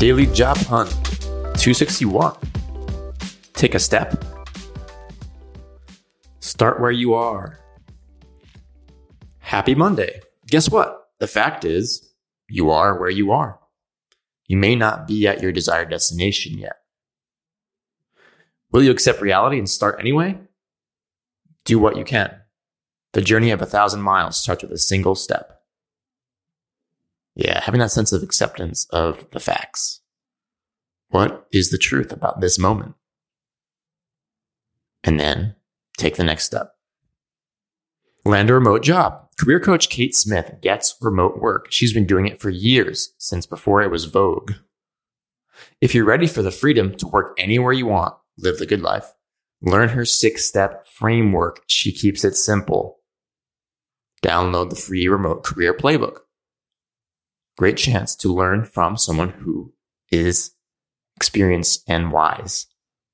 Daily Job Hunt 261. Take a step. Start where you are. Happy Monday. Guess what? The fact is, you are where you are. You may not be at your desired destination yet. Will you accept reality and start anyway? Do what you can. The journey of a thousand miles starts with a single step. Yeah, having that sense of acceptance of the facts. What is the truth about this moment? And then take the next step. Land a remote job. Career coach Kate Smith gets remote work. She's been doing it for years, since before it was Vogue. If you're ready for the freedom to work anywhere you want, live the good life, learn her six step framework. She keeps it simple. Download the free remote career playbook. Great chance to learn from someone who is experienced and wise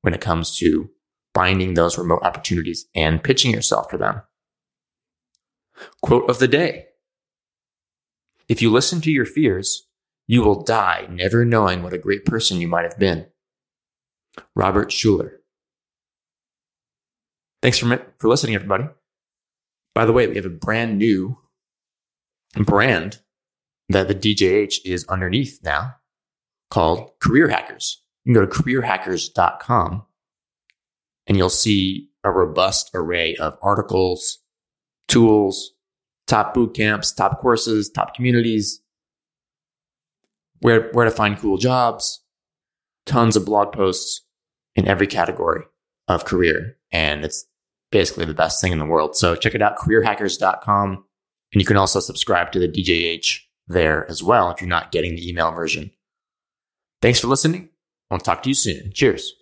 when it comes to finding those remote opportunities and pitching yourself for them. Quote of the day. If you listen to your fears, you will die never knowing what a great person you might have been. Robert Schuller. Thanks for, for listening, everybody. By the way, we have a brand new brand that the DJH is underneath now called Career Hackers. You can go to careerhackers.com and you'll see a robust array of articles, tools, top boot camps, top courses, top communities, where, where to find cool jobs, tons of blog posts in every category of career. And it's basically the best thing in the world. So check it out, careerhackers.com. And you can also subscribe to the DJH there as well if you're not getting the email version. Thanks for listening. I'll talk to you soon. Cheers.